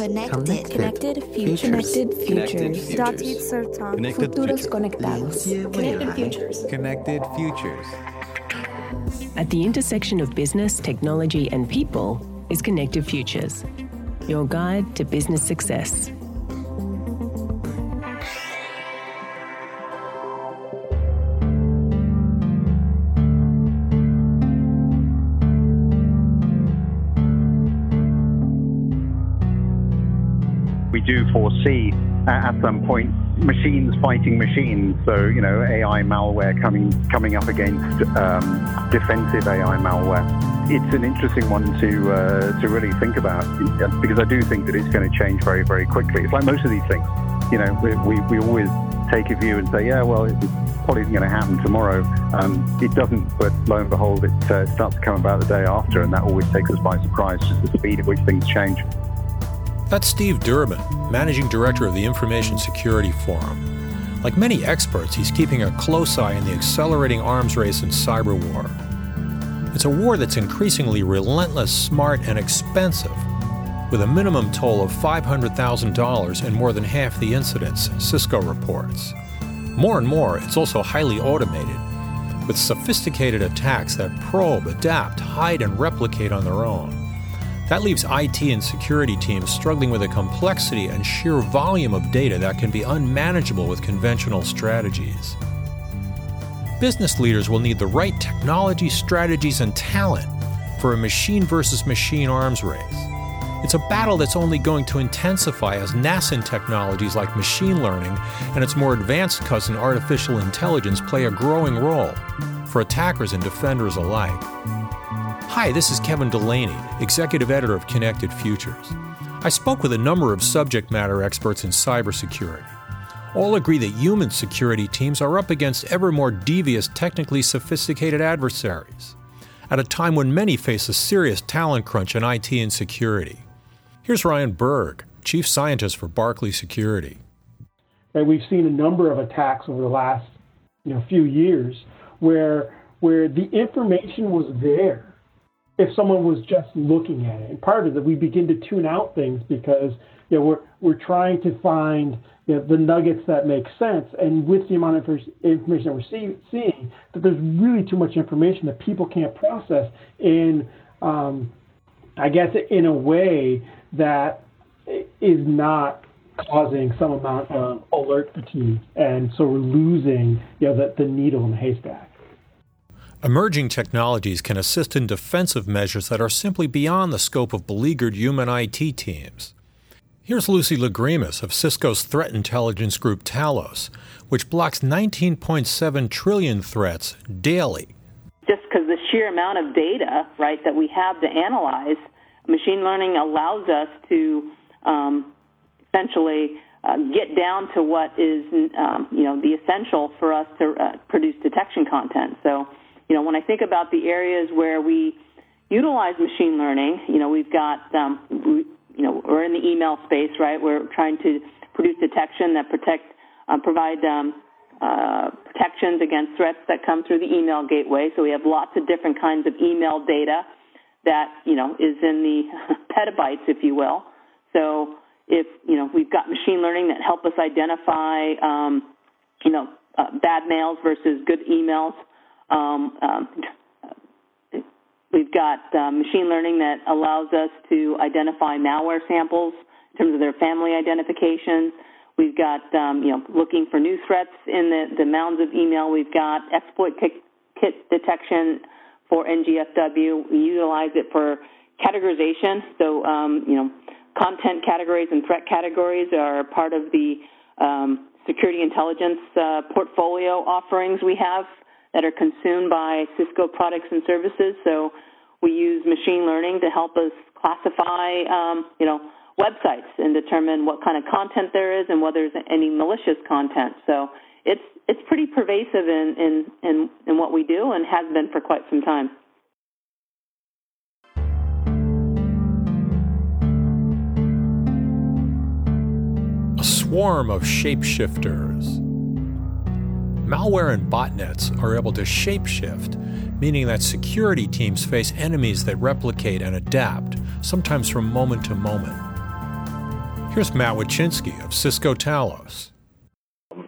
Connected. Connected futures. Connected Connected futures. futures. Connected Futuros futures. conectados. Connected futures. Connected Futures. At the intersection of business, technology, and people is Connected Futures, your guide to business success. We do foresee uh, at some point machines fighting machines. So you know, AI malware coming coming up against um, defensive AI malware. It's an interesting one to uh, to really think about because I do think that it's going to change very very quickly. It's like most of these things. You know, we we, we always take a view and say, yeah, well, it's probably isn't going to happen tomorrow. Um, it doesn't, but lo and behold, it uh, starts to come about the day after, and that always takes us by surprise, just the speed at which things change. That's Steve Durbin, Managing Director of the Information Security Forum. Like many experts, he's keeping a close eye on the accelerating arms race in cyber war. It's a war that's increasingly relentless, smart, and expensive, with a minimum toll of $500,000 in more than half the incidents, Cisco reports. More and more, it's also highly automated, with sophisticated attacks that probe, adapt, hide, and replicate on their own. That leaves IT and security teams struggling with a complexity and sheer volume of data that can be unmanageable with conventional strategies. Business leaders will need the right technology, strategies, and talent for a machine versus machine arms race. It's a battle that's only going to intensify as nascent technologies like machine learning and its more advanced cousin artificial intelligence play a growing role for attackers and defenders alike. Hi, this is Kevin Delaney, Executive Editor of Connected Futures. I spoke with a number of subject matter experts in cybersecurity. All agree that human security teams are up against ever more devious, technically sophisticated adversaries, at a time when many face a serious talent crunch in IT and security. Here's Ryan Berg, Chief Scientist for Barclay Security. Right, we've seen a number of attacks over the last you know, few years where where the information was there if someone was just looking at it. And part of it we begin to tune out things because you know, we're we're trying to find you know, the nuggets that make sense. And with the amount of information that we're see, seeing, that there's really too much information that people can't process in, um, I guess, in a way that is not causing some amount of alert fatigue. And so we're losing you know, the, the needle in the haystack. Emerging technologies can assist in defensive measures that are simply beyond the scope of beleaguered human IT teams. Here's Lucy Lagrimas of Cisco's threat intelligence group Talos, which blocks 19.7 trillion threats daily. Just because the sheer amount of data, right, that we have to analyze, machine learning allows us to um, essentially uh, get down to what is, um, you know, the essential for us to uh, produce detection content. So you know, when I think about the areas where we utilize machine learning, you know, we've got, um, we, you know, we're in the email space, right? We're trying to produce detection that protect, uh, provide um, uh, protections against threats that come through the email gateway. So we have lots of different kinds of email data that, you know, is in the petabytes, if you will. So if, you know, we've got machine learning that help us identify, um, you know, uh, bad mails versus good emails. Um, um, we've got uh, machine learning that allows us to identify malware samples in terms of their family identifications. We've got um, you know looking for new threats in the, the mounds of email. We've got exploit kit, kit detection for NGFW. We utilize it for categorization. So um, you know content categories and threat categories are part of the um, security intelligence uh, portfolio offerings we have that are consumed by Cisco products and services. So we use machine learning to help us classify, um, you know, websites and determine what kind of content there is and whether there's any malicious content. So it's it's pretty pervasive in, in, in, in what we do and has been for quite some time. A swarm of shapeshifters. Malware and botnets are able to shapeshift, meaning that security teams face enemies that replicate and adapt, sometimes from moment to moment. Here's Matt Watchinski of Cisco Talos.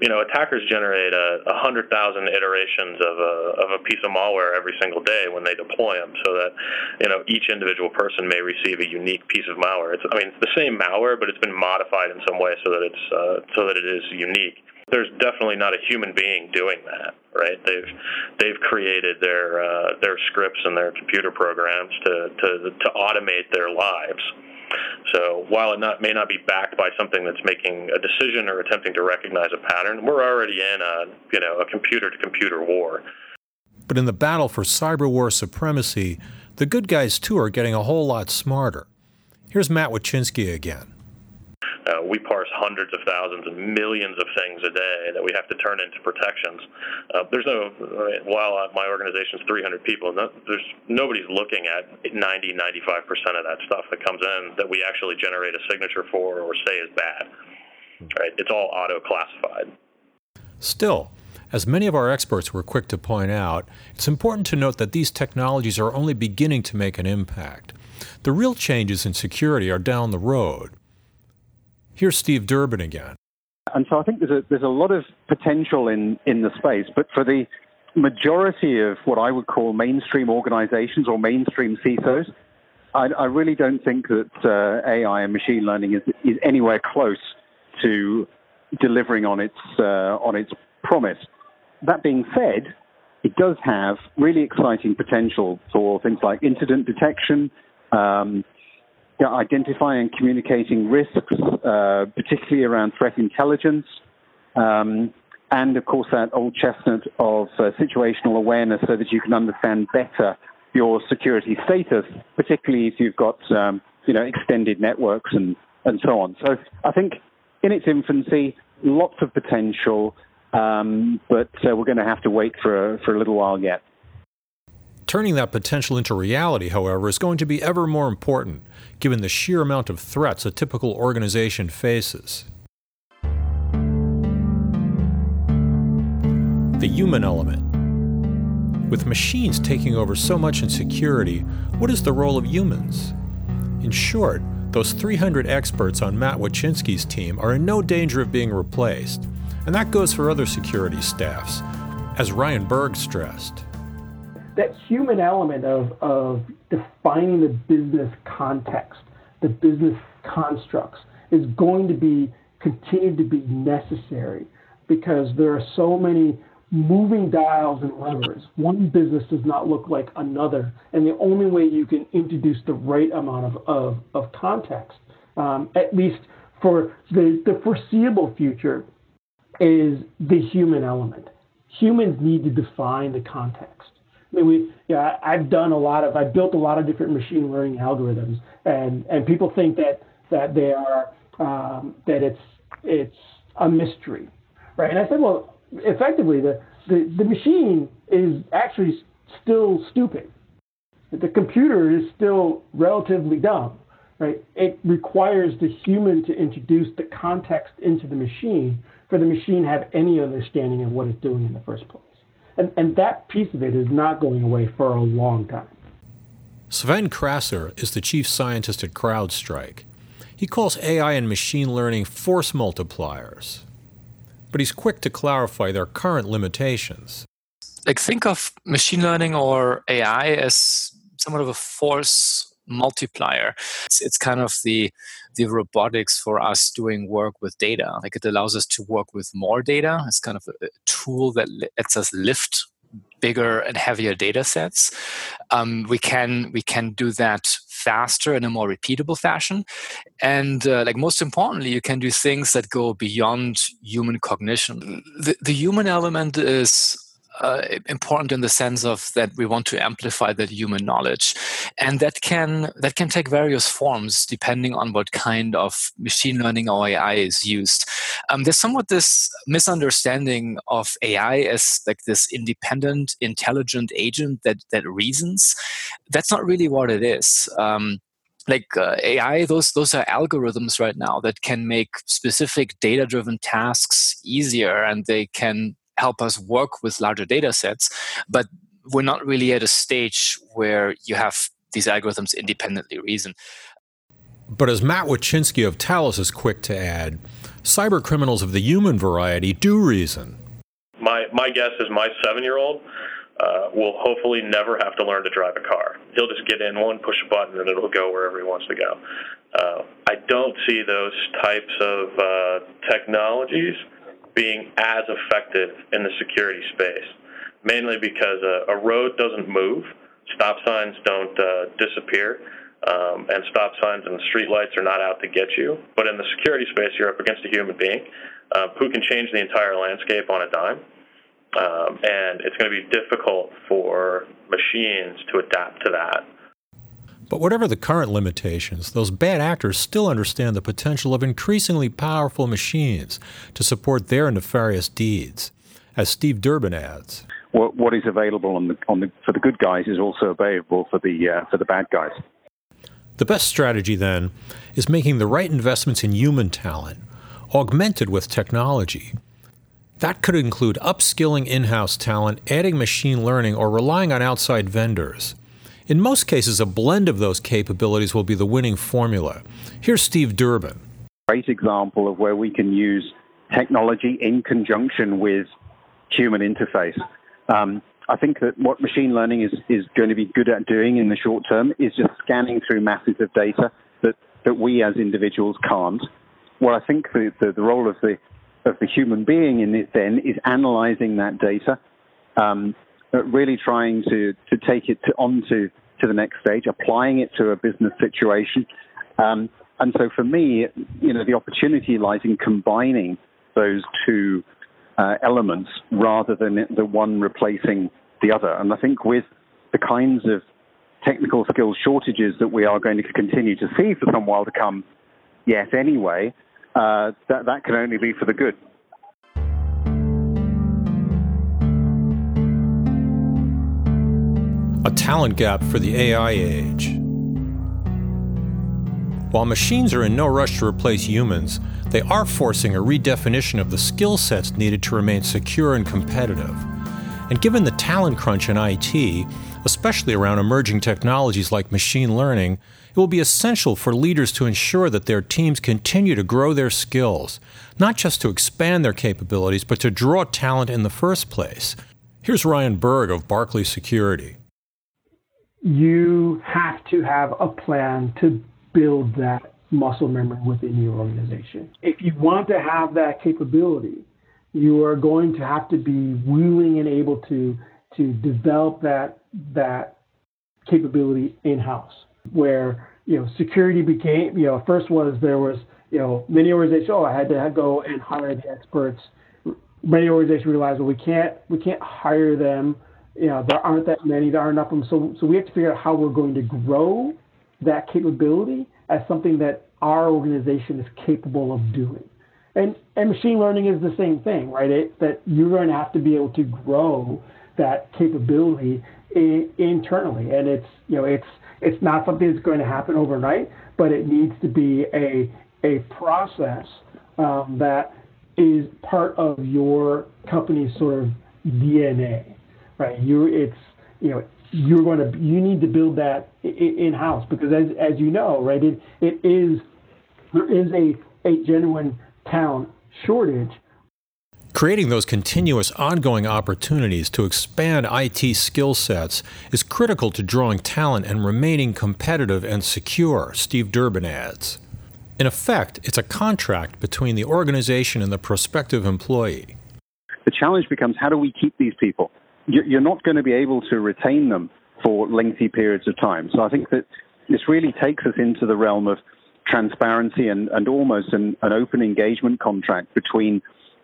You know, attackers generate a, a hundred thousand iterations of a of a piece of malware every single day when they deploy them, so that you know each individual person may receive a unique piece of malware. It's, I mean, it's the same malware, but it's been modified in some way so that it's uh, so that it is unique there's definitely not a human being doing that, right? They've they've created their uh, their scripts and their computer programs to, to to automate their lives. So while it not, may not be backed by something that's making a decision or attempting to recognize a pattern, we're already in a you know a computer to computer war. But in the battle for cyber war supremacy, the good guys too are getting a whole lot smarter. Here's Matt Watchinski again. Uh, we parse hundreds of thousands and millions of things a day that we have to turn into protections. Uh, there's no, while my organization is 300 people, no, there's nobody's looking at 90, 95 percent of that stuff that comes in that we actually generate a signature for or say is bad. Right? It's all auto classified. Still, as many of our experts were quick to point out, it's important to note that these technologies are only beginning to make an impact. The real changes in security are down the road. Here's Steve Durbin again. And so I think there's a, there's a lot of potential in, in the space, but for the majority of what I would call mainstream organizations or mainstream CISOs, I, I really don't think that uh, AI and machine learning is, is anywhere close to delivering on its, uh, on its promise. That being said, it does have really exciting potential for things like incident detection, um, identifying and communicating risks, uh, particularly around threat intelligence, um, and of course that old chestnut of uh, situational awareness so that you can understand better your security status, particularly if you've got um, you know extended networks and, and so on. So I think in its infancy, lots of potential, um, but uh, we're going to have to wait for a, for a little while yet. Turning that potential into reality, however, is going to be ever more important, given the sheer amount of threats a typical organization faces. The human element. With machines taking over so much in security, what is the role of humans? In short, those 300 experts on Matt Watchinski's team are in no danger of being replaced, and that goes for other security staffs, as Ryan Berg stressed that human element of, of defining the business context, the business constructs, is going to be continue to be necessary because there are so many moving dials and levers. One business does not look like another, and the only way you can introduce the right amount of, of, of context, um, at least for the, the foreseeable future, is the human element. Humans need to define the context. I mean, we, yeah, I've done a lot of, I've built a lot of different machine learning algorithms, and and people think that that they are um, that it's it's a mystery, right? And I said, well, effectively, the the, the machine is actually still stupid. The computer is still relatively dumb, right? It requires the human to introduce the context into the machine for the machine to have any understanding of what it's doing in the first place. And, and that piece of it is not going away for a long time. Sven Krasser is the chief scientist at CrowdStrike. He calls AI and machine learning force multipliers. But he's quick to clarify their current limitations. Like, think of machine learning or AI as somewhat of a force multiplier. It's, it's kind of the the robotics for us doing work with data. Like it allows us to work with more data. It's kind of a, tool that lets us lift bigger and heavier data sets. Um, we can we can do that faster in a more repeatable fashion, and uh, like most importantly, you can do things that go beyond human cognition. The, the human element is uh, important in the sense of that we want to amplify that human knowledge. And that can that can take various forms depending on what kind of machine learning or ai is used. Um, there's somewhat this misunderstanding of ai as like this independent intelligent agent that that reasons. That's not really what it is. Um, like uh, AI, those those are algorithms right now that can make specific data driven tasks easier, and they can help us work with larger data sets, but we're not really at a stage where you have these algorithms independently reason. But as Matt Watchinski of Talos is quick to add, cyber criminals of the human variety do reason. My, my guess is my seven year old uh, will hopefully never have to learn to drive a car. He'll just get in one, push a button, and it'll go wherever he wants to go. Uh, I don't see those types of uh, technologies being as effective in the security space, mainly because a, a road doesn't move, stop signs don't uh, disappear. Um, and stop signs and street lights are not out to get you. But in the security space, you're up against a human being uh, who can change the entire landscape on a dime. Um, and it's going to be difficult for machines to adapt to that. But whatever the current limitations, those bad actors still understand the potential of increasingly powerful machines to support their nefarious deeds. As Steve Durbin adds, what, what is available on the, on the, for the good guys is also available for the, uh, for the bad guys. The best strategy, then, is making the right investments in human talent, augmented with technology, that could include upskilling in house talent, adding machine learning, or relying on outside vendors. In most cases, a blend of those capabilities will be the winning formula. Here's Steve Durbin. Great example of where we can use technology in conjunction with human interface. Um, I think that what machine learning is, is going to be good at doing in the short term is just scanning through masses of data that, that we as individuals can't. What I think the, the, the role of the of the human being in it then is analyzing that data, um, really trying to, to take it to, onto to the next stage, applying it to a business situation. Um, and so for me, you know, the opportunity lies in combining those two uh, elements rather than the one replacing the other. And I think with the kinds of technical skills shortages that we are going to continue to see for some while to come, yet anyway, uh, that, that can only be for the good. A talent gap for the AI age. While machines are in no rush to replace humans, they are forcing a redefinition of the skill sets needed to remain secure and competitive. And given the talent crunch in IT, especially around emerging technologies like machine learning, it will be essential for leaders to ensure that their teams continue to grow their skills, not just to expand their capabilities, but to draw talent in the first place. Here's Ryan Berg of Barclay Security. You have to have a plan to build that muscle memory within your organization. If you want to have that capability, you are going to have to be willing and able to to develop that that capability in house where you know security became you know first was there was you know many organizations oh I had to go and hire the experts. Many organizations realized well we can't we can't hire them. You know there aren't that many there aren't enough of them. So so we have to figure out how we're going to grow that capability as something that our organization is capable of doing. And and machine learning is the same thing, right? It, that you're going to have to be able to grow that capability I- internally, and it's you know it's it's not something that's going to happen overnight, but it needs to be a a process um, that is part of your company's sort of DNA, right? You it's you know you're going to you need to build that in house because as as you know, right? It it is there is a a genuine talent shortage Creating those continuous ongoing opportunities to expand IT skill sets is critical to drawing talent and remaining competitive and secure, Steve Durbin adds. In effect, it's a contract between the organization and the prospective employee. The challenge becomes how do we keep these people? You're not going to be able to retain them for lengthy periods of time. So I think that this really takes us into the realm of transparency and, and almost an, an open engagement contract between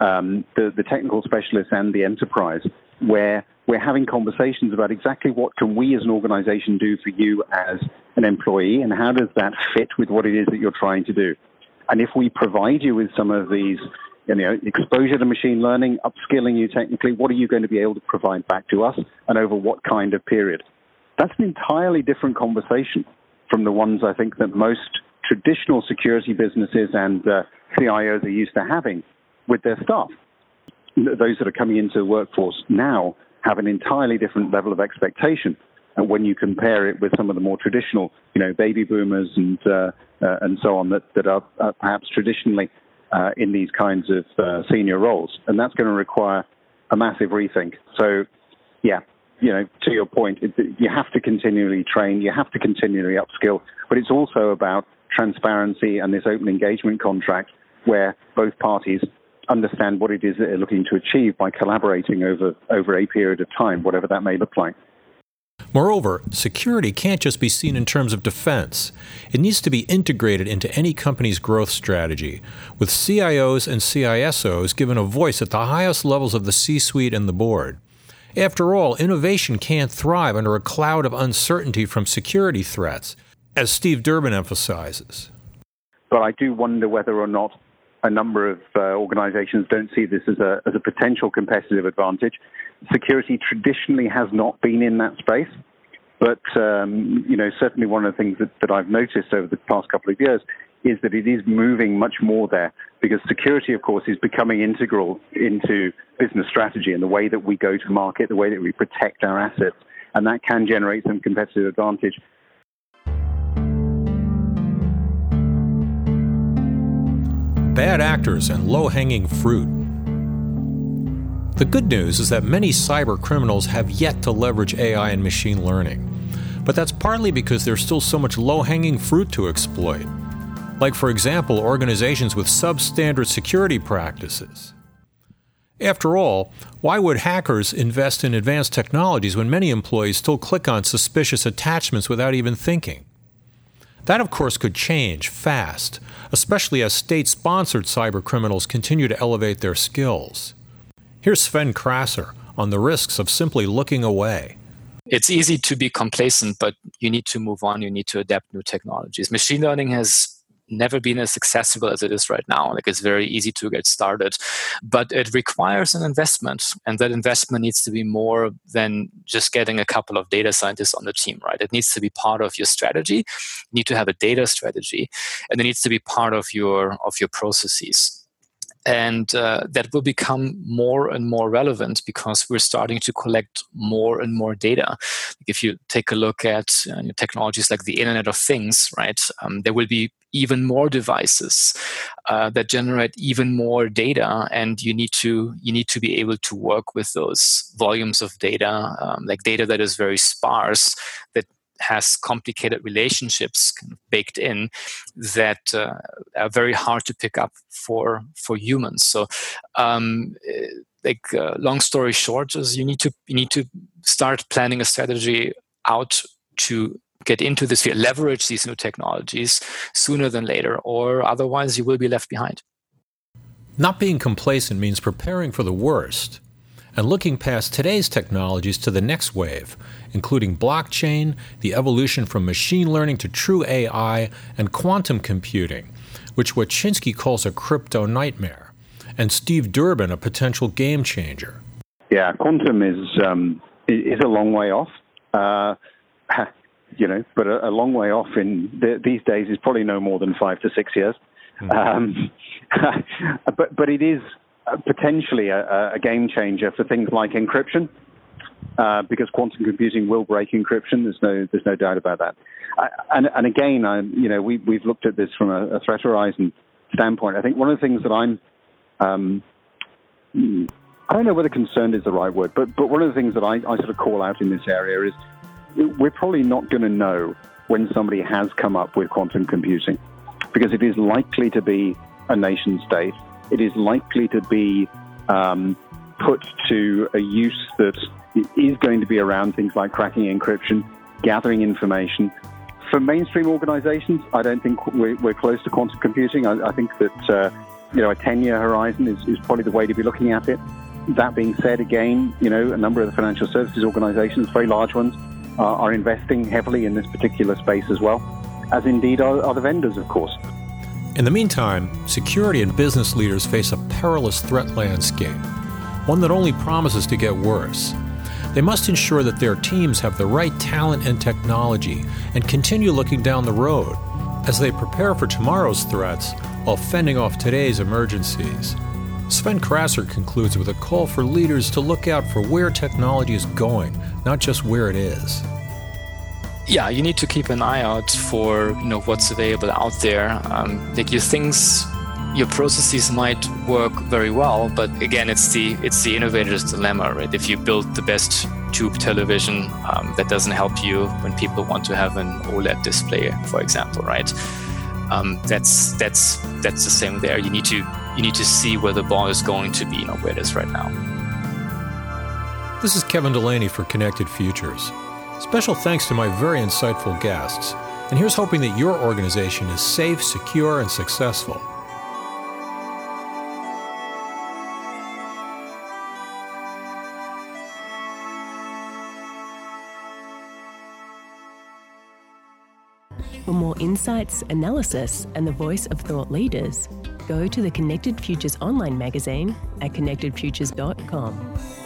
um, the, the technical specialists and the enterprise, where we're having conversations about exactly what can we as an organization do for you as an employee, and how does that fit with what it is that you're trying to do. And if we provide you with some of these, you know, exposure to machine learning, upskilling you technically, what are you going to be able to provide back to us, and over what kind of period? That's an entirely different conversation from the ones I think that most traditional security businesses and uh, CIOs are used to having with their staff. Those that are coming into the workforce now have an entirely different level of expectation. And when you compare it with some of the more traditional, you know, baby boomers and uh, uh, and so on that, that are uh, perhaps traditionally uh, in these kinds of uh, senior roles. And that's going to require a massive rethink. So, yeah, you know, to your point, it, you have to continually train, you have to continually upskill, but it's also about transparency and this open engagement contract where both parties understand what it is that they're looking to achieve by collaborating over, over a period of time, whatever that may look like. Moreover, security can't just be seen in terms of defense. It needs to be integrated into any company's growth strategy, with CIOs and CISOs given a voice at the highest levels of the C suite and the board. After all, innovation can't thrive under a cloud of uncertainty from security threats, as Steve Durbin emphasizes. But I do wonder whether or not a number of uh, organizations don't see this as a, as a potential competitive advantage. Security traditionally has not been in that space. But um, you know, certainly one of the things that, that I've noticed over the past couple of years is that it is moving much more there because security, of course, is becoming integral into business strategy and the way that we go to market, the way that we protect our assets, and that can generate some competitive advantage. Bad actors and low hanging fruit. The good news is that many cyber criminals have yet to leverage AI and machine learning. But that's partly because there's still so much low hanging fruit to exploit. Like, for example, organizations with substandard security practices. After all, why would hackers invest in advanced technologies when many employees still click on suspicious attachments without even thinking? That, of course, could change fast, especially as state sponsored cyber criminals continue to elevate their skills. Here's Sven Krasser on the risks of simply looking away. It's easy to be complacent, but you need to move on. You need to adapt new technologies. Machine learning has never been as accessible as it is right now. Like it's very easy to get started, but it requires an investment, and that investment needs to be more than just getting a couple of data scientists on the team, right? It needs to be part of your strategy. You need to have a data strategy, and it needs to be part of your of your processes and uh, that will become more and more relevant because we're starting to collect more and more data. If you take a look at uh, technologies like the internet of things right um, there will be even more devices uh, that generate even more data and you need to you need to be able to work with those volumes of data um, like data that is very sparse that has complicated relationships baked in that uh, are very hard to pick up for for humans. So, um, eh, like uh, long story short, is you need to you need to start planning a strategy out to get into this field, leverage these new technologies sooner than later, or otherwise you will be left behind. Not being complacent means preparing for the worst and looking past today's technologies to the next wave, including blockchain, the evolution from machine learning to true AI, and quantum computing, which Watchinski calls a crypto nightmare, and Steve Durbin a potential game changer. Yeah, quantum is um, is a long way off. Uh, you know, but a, a, long way off in the, these days is probably no more than five to six years. Mm-hmm. Um, but but it is potentially a, a, game changer for things like encryption, uh, because quantum computing will break encryption. There's no there's no doubt about that. I, and, and again, I, you know, we we've looked at this from a, a, threat horizon standpoint. I think one of the things that I'm um, I don't know whether concerned is the right word, but but one of the things that I, I sort of call out in this area is we're probably not going to know when somebody has come up with quantum computing because it is likely to be a nation state it is likely to be um, put to a use that is going to be around things like cracking encryption, gathering information. For mainstream organizations, I don't think we're, we're close to quantum computing. I, I think that uh, you know a 10-year horizon is, is probably the way to be looking at it. That being said, again, you know, a number of the financial services organizations, very large ones, uh, are investing heavily in this particular space as well, as indeed are, are the vendors, of course. In the meantime, security and business leaders face a perilous threat landscape, one that only promises to get worse. They must ensure that their teams have the right talent and technology and continue looking down the road as they prepare for tomorrow's threats while fending off today's emergencies. Sven Krasser concludes with a call for leaders to look out for where technology is going, not just where it is yeah, you need to keep an eye out for you know what's available out there. Um, like your things, your processes might work very well, but again, it's the it's the innovator's dilemma, right? If you build the best tube television, um, that doesn't help you when people want to have an OLED display, for example, right? Um, that's that's that's the same there. You need to you need to see where the ball is going to be, not where it is right now. This is Kevin Delaney for Connected Futures. Special thanks to my very insightful guests. And here's hoping that your organization is safe, secure, and successful. For more insights, analysis, and the voice of thought leaders, go to the Connected Futures online magazine at connectedfutures.com.